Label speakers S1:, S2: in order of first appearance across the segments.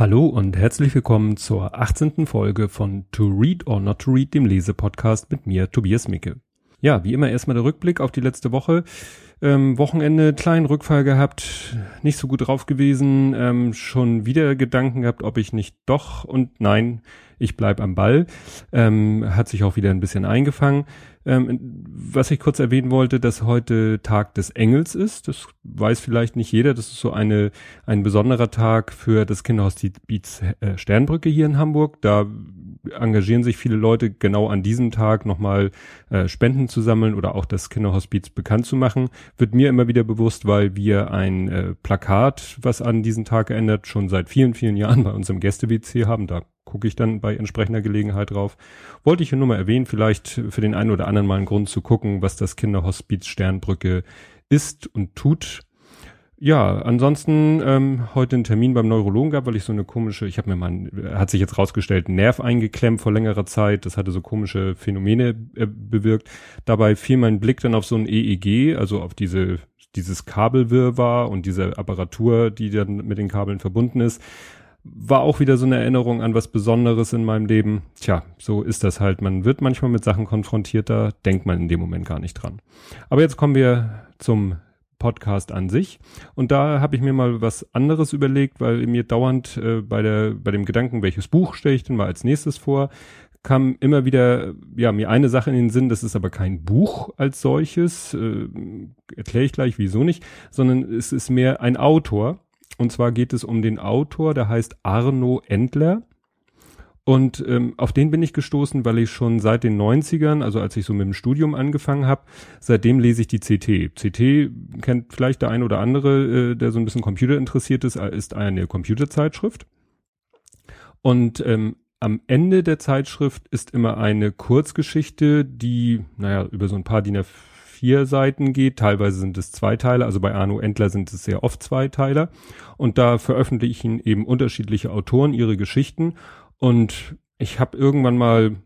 S1: Hallo und herzlich willkommen zur 18. Folge von To Read or Not to Read, dem Lesepodcast mit mir, Tobias Micke. Ja, wie immer erstmal der Rückblick auf die letzte Woche. Ähm, Wochenende kleinen Rückfall gehabt, nicht so gut drauf gewesen, ähm, schon wieder Gedanken gehabt, ob ich nicht doch und nein, ich bleib am Ball. Ähm, hat sich auch wieder ein bisschen eingefangen. Ähm, was ich kurz erwähnen wollte, dass heute Tag des Engels ist. Das weiß vielleicht nicht jeder. Das ist so eine, ein besonderer Tag für das Kinderhospiz äh, Sternbrücke hier in Hamburg. Da engagieren sich viele Leute genau an diesem Tag nochmal äh, Spenden zu sammeln oder auch das Kinderhospiz bekannt zu machen. Wird mir immer wieder bewusst, weil wir ein äh, Plakat, was an diesen Tag erinnert, schon seit vielen, vielen Jahren bei uns im Gäste-WC haben. Da gucke ich dann bei entsprechender Gelegenheit drauf. Wollte ich hier nur mal erwähnen, vielleicht für den einen oder anderen mal einen Grund zu gucken, was das Kinderhospiz Sternbrücke ist und tut. Ja, ansonsten ähm, heute einen Termin beim Neurologen gehabt, weil ich so eine komische, ich habe mir mal, hat sich jetzt rausgestellt, Nerv eingeklemmt vor längerer Zeit. Das hatte so komische Phänomene äh, bewirkt. Dabei fiel mein Blick dann auf so ein EEG, also auf diese dieses Kabelwirrwarr und diese Apparatur, die dann mit den Kabeln verbunden ist war auch wieder so eine Erinnerung an was Besonderes in meinem Leben. Tja, so ist das halt. Man wird manchmal mit Sachen konfrontiert, da denkt man in dem Moment gar nicht dran. Aber jetzt kommen wir zum Podcast an sich. Und da habe ich mir mal was anderes überlegt, weil mir dauernd äh, bei der bei dem Gedanken, welches Buch stelle ich denn mal als nächstes vor, kam immer wieder ja mir eine Sache in den Sinn. Das ist aber kein Buch als solches. Äh, Erkläre ich gleich, wieso nicht, sondern es ist mehr ein Autor und zwar geht es um den Autor, der heißt Arno Endler. Und ähm, auf den bin ich gestoßen, weil ich schon seit den 90ern, also als ich so mit dem Studium angefangen habe, seitdem lese ich die CT. CT kennt vielleicht der ein oder andere, äh, der so ein bisschen Computer interessiert ist, ist eine Computerzeitschrift. Und ähm, am Ende der Zeitschrift ist immer eine Kurzgeschichte, die, naja, über so ein paar DIN vier Seiten geht. Teilweise sind es Zweiteiler, also bei Arno Endler sind es sehr oft Zweiteiler. Und da veröffentlichen eben unterschiedliche Autoren ihre Geschichten. Und ich habe irgendwann mal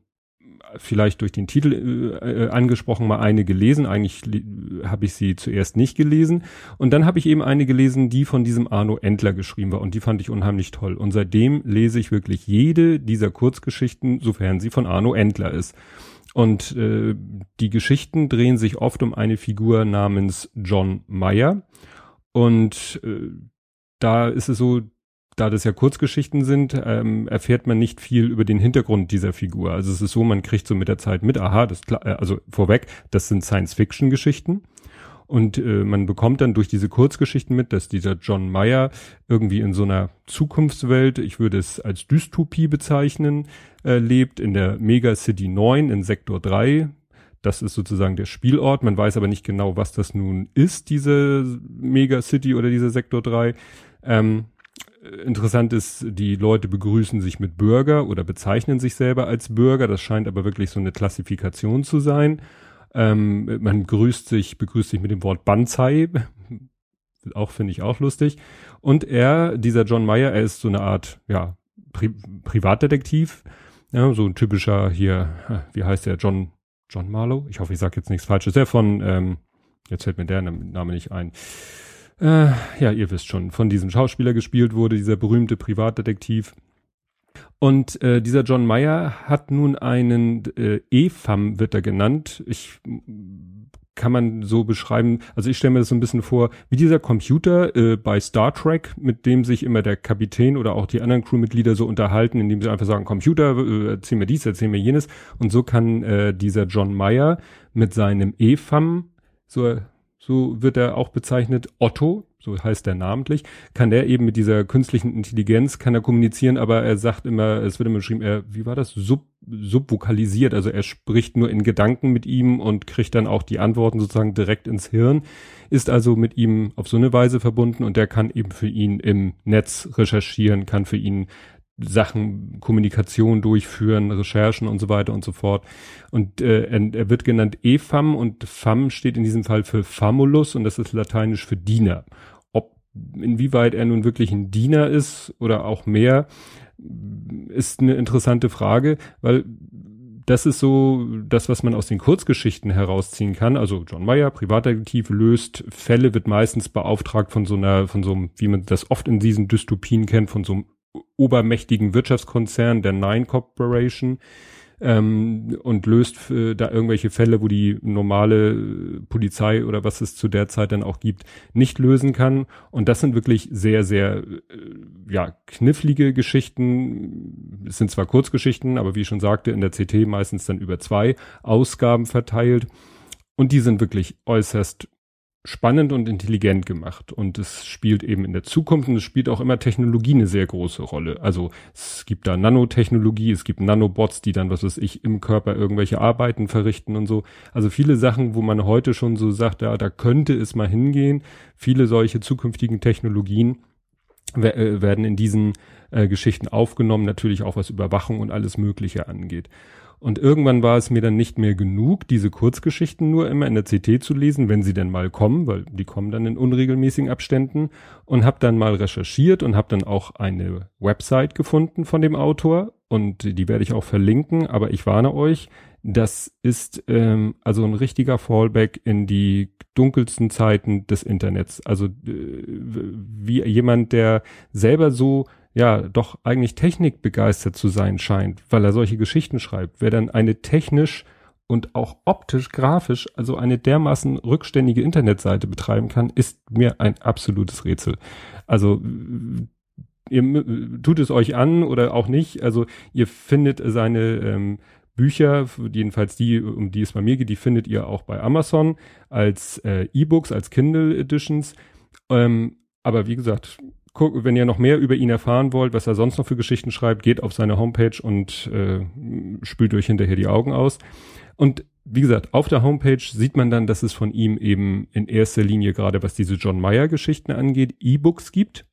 S1: vielleicht durch den Titel äh, angesprochen mal eine gelesen. Eigentlich habe ich sie zuerst nicht gelesen. Und dann habe ich eben eine gelesen, die von diesem Arno Endler geschrieben war. Und die fand ich unheimlich toll. Und seitdem lese ich wirklich jede dieser Kurzgeschichten, sofern sie von Arno Endler ist. Und äh, die Geschichten drehen sich oft um eine Figur namens John Mayer. Und äh, da ist es so, da das ja Kurzgeschichten sind, ähm, erfährt man nicht viel über den Hintergrund dieser Figur. Also es ist so, man kriegt so mit der Zeit mit, aha, das äh, also vorweg, das sind Science-Fiction-Geschichten. Und äh, man bekommt dann durch diese Kurzgeschichten mit, dass dieser John Mayer irgendwie in so einer Zukunftswelt, ich würde es als Dystopie bezeichnen, äh, lebt, in der Megacity 9 in Sektor 3. Das ist sozusagen der Spielort. Man weiß aber nicht genau, was das nun ist, diese Megacity oder dieser Sektor 3. Ähm, interessant ist, die Leute begrüßen sich mit Bürger oder bezeichnen sich selber als Bürger. Das scheint aber wirklich so eine Klassifikation zu sein. Ähm, man grüßt sich, begrüßt sich mit dem Wort Banzai. auch finde ich auch lustig. Und er, dieser John Mayer, er ist so eine Art, ja, Pri Privatdetektiv. Ja, so ein typischer hier, wie heißt der, John, John Marlowe? Ich hoffe, ich sage jetzt nichts Falsches. Der von, ähm, jetzt fällt mir der Name nicht ein. Äh, ja, ihr wisst schon, von diesem Schauspieler gespielt wurde, dieser berühmte Privatdetektiv. Und äh, dieser John Mayer hat nun einen äh, EFAM, wird er genannt. Ich kann man so beschreiben, also ich stelle mir das so ein bisschen vor, wie dieser Computer äh, bei Star Trek, mit dem sich immer der Kapitän oder auch die anderen Crewmitglieder so unterhalten, indem sie einfach sagen, Computer, äh, erzähl mir dies, erzähl mir jenes. Und so kann äh, dieser John Mayer mit seinem EFAM, so, so wird er auch bezeichnet, Otto, so heißt er namentlich, kann der eben mit dieser künstlichen Intelligenz, kann er kommunizieren, aber er sagt immer, es wird immer beschrieben, er, wie war das, sub, subvokalisiert, also er spricht nur in Gedanken mit ihm und kriegt dann auch die Antworten sozusagen direkt ins Hirn, ist also mit ihm auf so eine Weise verbunden und der kann eben für ihn im Netz recherchieren, kann für ihn Sachen, Kommunikation durchführen, Recherchen und so weiter und so fort. Und äh, er, wird genannt EFAM und FAM steht in diesem Fall für Famulus und das ist lateinisch für Diener inwieweit er nun wirklich ein Diener ist oder auch mehr, ist eine interessante Frage, weil das ist so das, was man aus den Kurzgeschichten herausziehen kann. Also John Mayer, Privatdetektiv, löst Fälle, wird meistens beauftragt von so einer, von so einem, wie man das oft in diesen Dystopien kennt, von so einem obermächtigen Wirtschaftskonzern der Nine Corporation ähm, und löst äh, da irgendwelche Fälle, wo die normale Polizei oder was es zu der Zeit dann auch gibt, nicht lösen kann. Und das sind wirklich sehr, sehr äh, ja, knifflige Geschichten. Es sind zwar Kurzgeschichten, aber wie ich schon sagte, in der CT meistens dann über zwei Ausgaben verteilt. Und die sind wirklich äußerst spannend und intelligent gemacht und es spielt eben in der Zukunft und es spielt auch immer Technologie eine sehr große Rolle. Also es gibt da Nanotechnologie, es gibt Nanobots, die dann, was weiß ich, im Körper irgendwelche Arbeiten verrichten und so. Also viele Sachen, wo man heute schon so sagt, ja, da könnte es mal hingehen. Viele solche zukünftigen Technologien äh, werden in diesen äh, Geschichten aufgenommen, natürlich auch was Überwachung und alles Mögliche angeht. Und irgendwann war es mir dann nicht mehr genug, diese Kurzgeschichten nur immer in der CT zu lesen, wenn sie denn mal kommen, weil die kommen dann in unregelmäßigen Abständen. Und habe dann mal recherchiert und habe dann auch eine Website gefunden von dem Autor. Und die werde ich auch verlinken, aber ich warne euch, das ist ähm, also ein richtiger Fallback in die dunkelsten Zeiten des Internets. Also äh, wie jemand, der selber so ja doch eigentlich technikbegeistert zu sein scheint, weil er solche Geschichten schreibt, wer dann eine technisch und auch optisch, grafisch, also eine dermaßen rückständige Internetseite betreiben kann, ist mir ein absolutes Rätsel. Also ihr tut es euch an oder auch nicht. Also ihr findet seine ähm, Bücher, jedenfalls die, um die es bei mir geht, die findet ihr auch bei Amazon als äh, E-Books, als Kindle Editions. Ähm, aber wie gesagt, guck, wenn ihr noch mehr über ihn erfahren wollt, was er sonst noch für Geschichten schreibt, geht auf seine Homepage und äh, spült euch hinterher die Augen aus. Und wie gesagt, auf der Homepage sieht man dann, dass es von ihm eben in erster Linie gerade was diese John Mayer Geschichten angeht, E-Books gibt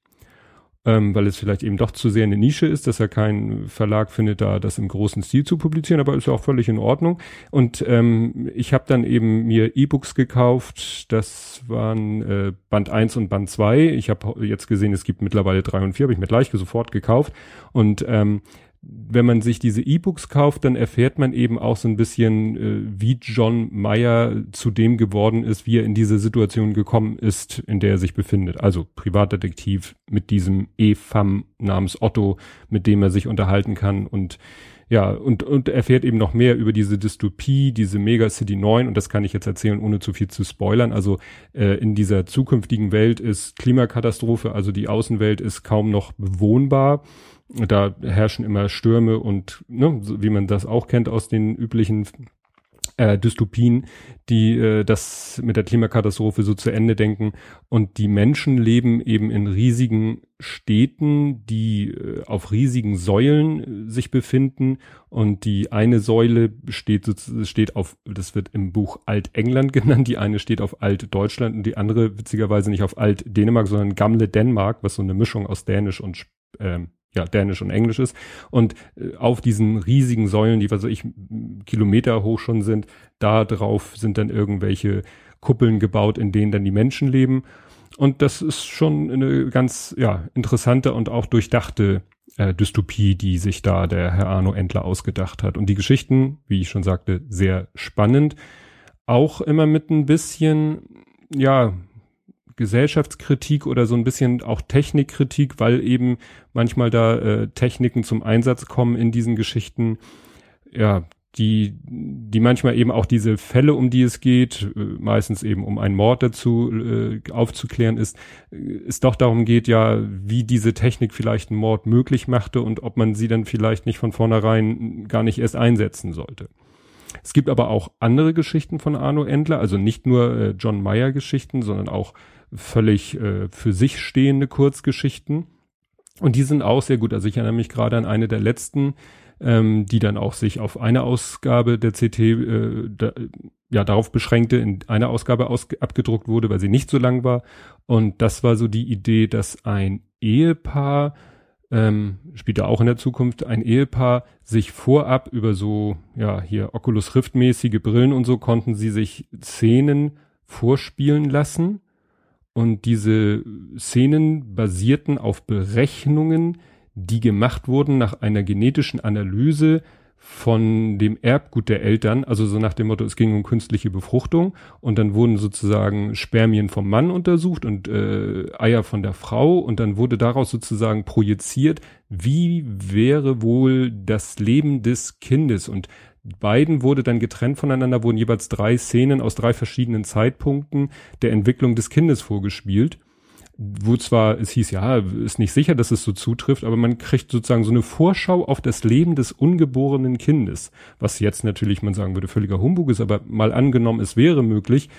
S1: ähm, weil es vielleicht eben doch zu sehr eine Nische ist, dass er keinen Verlag findet, da das im großen Stil zu publizieren, aber ist ja auch völlig in Ordnung. Und ähm, ich habe dann eben mir E-Books gekauft, das waren äh, Band 1 und Band 2. Ich habe jetzt gesehen, es gibt mittlerweile 3 und 4, habe ich mir gleich sofort gekauft. Und ähm, wenn man sich diese E-Books kauft, dann erfährt man eben auch so ein bisschen, äh, wie John Mayer zu dem geworden ist, wie er in diese Situation gekommen ist, in der er sich befindet. Also Privatdetektiv mit diesem E-Fam namens Otto, mit dem er sich unterhalten kann und ja, und, und erfährt eben noch mehr über diese Dystopie, diese Megacity 9 und das kann ich jetzt erzählen, ohne zu viel zu spoilern. Also äh, in dieser zukünftigen Welt ist Klimakatastrophe, also die Außenwelt ist kaum noch bewohnbar da herrschen immer Stürme und ne, wie man das auch kennt aus den üblichen äh, Dystopien, die äh, das mit der Klimakatastrophe so zu Ende denken. Und die Menschen leben eben in riesigen Städten, die äh, auf riesigen Säulen äh, sich befinden. Und die eine Säule steht, steht auf, das wird im Buch Alt-England genannt, die eine steht auf Alt-Deutschland und die andere witzigerweise nicht auf Alt-Dänemark, sondern Gamle Dänemark, was so eine Mischung aus Dänisch und ähm, ja, Dänisch und Englisch ist. Und äh, auf diesen riesigen Säulen, die, was weiß ich, Kilometer hoch schon sind, da drauf sind dann irgendwelche Kuppeln gebaut, in denen dann die Menschen leben. Und das ist schon eine ganz, ja, interessante und auch durchdachte äh, Dystopie, die sich da der Herr Arno Endler ausgedacht hat. Und die Geschichten, wie ich schon sagte, sehr spannend. Auch immer mit ein bisschen, ja, Gesellschaftskritik oder so ein bisschen auch Technikkritik, weil eben manchmal da äh, Techniken zum Einsatz kommen in diesen Geschichten, ja, die, die manchmal eben auch diese Fälle, um die es geht, äh, meistens eben um einen Mord dazu äh, aufzuklären ist, äh, es doch darum geht, ja, wie diese Technik vielleicht einen Mord möglich machte und ob man sie dann vielleicht nicht von vornherein gar nicht erst einsetzen sollte. Es gibt aber auch andere Geschichten von Arno Endler, also nicht nur äh, John Mayer Geschichten, sondern auch völlig äh, für sich stehende Kurzgeschichten. Und die sind auch sehr gut. Also ich erinnere mich gerade an eine der letzten, ähm, die dann auch sich auf eine Ausgabe der CT äh, da, ja darauf beschränkte, in einer Ausgabe aus, abgedruckt wurde, weil sie nicht so lang war. Und das war so die Idee, dass ein Ehepaar ähm, später auch in der Zukunft ein Ehepaar sich vorab über so ja hier Oculus Rift mäßige Brillen und so konnten sie sich Szenen vorspielen lassen und diese Szenen basierten auf Berechnungen, die gemacht wurden nach einer genetischen Analyse von dem Erbgut der Eltern, also so nach dem Motto, es ging um künstliche Befruchtung. Und dann wurden sozusagen Spermien vom Mann untersucht und äh, Eier von der Frau. Und dann wurde daraus sozusagen projiziert, wie wäre wohl das Leben des Kindes. Und beiden wurde dann getrennt voneinander, wurden jeweils drei Szenen aus drei verschiedenen Zeitpunkten der Entwicklung des Kindes vorgespielt wo zwar es hieß, ja, ist nicht sicher, dass es so zutrifft, aber man kriegt sozusagen so eine Vorschau auf das Leben des ungeborenen Kindes, was jetzt natürlich, man sagen würde, völliger Humbug ist, aber mal angenommen, es wäre möglich,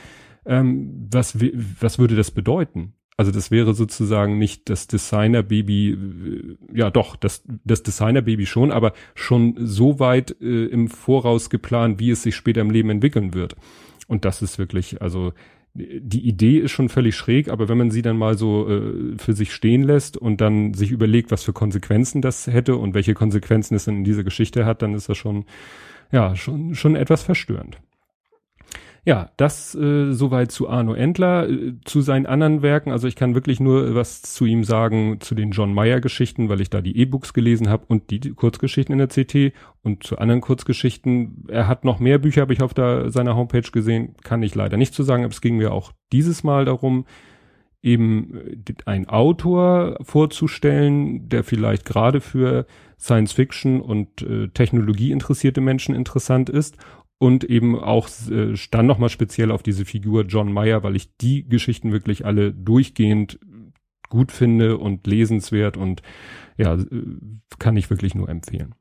S1: ähm, was, was würde das bedeuten? Also das wäre sozusagen nicht das Designer-Baby, äh, ja doch, das, das Designer-Baby schon, aber schon so weit äh, im Voraus geplant, wie es sich später im Leben entwickeln wird. Und das ist wirklich, also die Idee ist schon völlig schräg, aber wenn man sie dann mal so äh, für sich stehen lässt und dann sich überlegt, was für Konsequenzen das hätte und welche Konsequenzen es dann in dieser Geschichte hat, dann ist das schon, ja, schon, schon etwas verstörend. Ja, das äh, soweit zu Arno Endler, äh, zu seinen anderen Werken. Also ich kann wirklich nur was zu ihm sagen, zu den John Mayer Geschichten, weil ich da die E-Books gelesen habe und die Kurzgeschichten in der CT und zu anderen Kurzgeschichten. Er hat noch mehr Bücher, habe ich auf der, seiner Homepage gesehen, kann ich leider nicht zu sagen, aber es ging mir auch dieses Mal darum, eben äh, ein Autor vorzustellen, der vielleicht gerade für Science Fiction und äh, Technologie interessierte Menschen interessant ist und eben auch äh, dann nochmal speziell auf diese Figur John Mayer, weil ich die Geschichten wirklich alle durchgehend gut finde und lesenswert und ja, äh, kann ich wirklich nur empfehlen.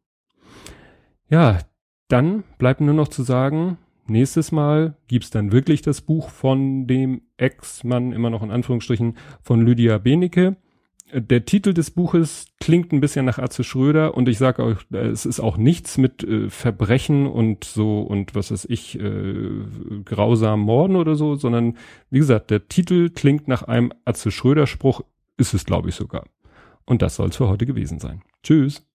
S1: Ja, dann bleibt nur noch zu sagen, nächstes Mal gibt's dann wirklich das Buch von dem Ex-Mann, immer noch in Anführungsstrichen, von Lydia Benecke der Titel des Buches klingt ein bisschen nach Atze Schröder und ich sage euch, es ist auch nichts mit äh, Verbrechen und so und was weiß ich, äh, grausam Morden oder so, sondern wie gesagt, der Titel klingt nach einem Atze Schröder Spruch, ist es glaube ich sogar. Und das soll es für heute gewesen sein. Tschüss.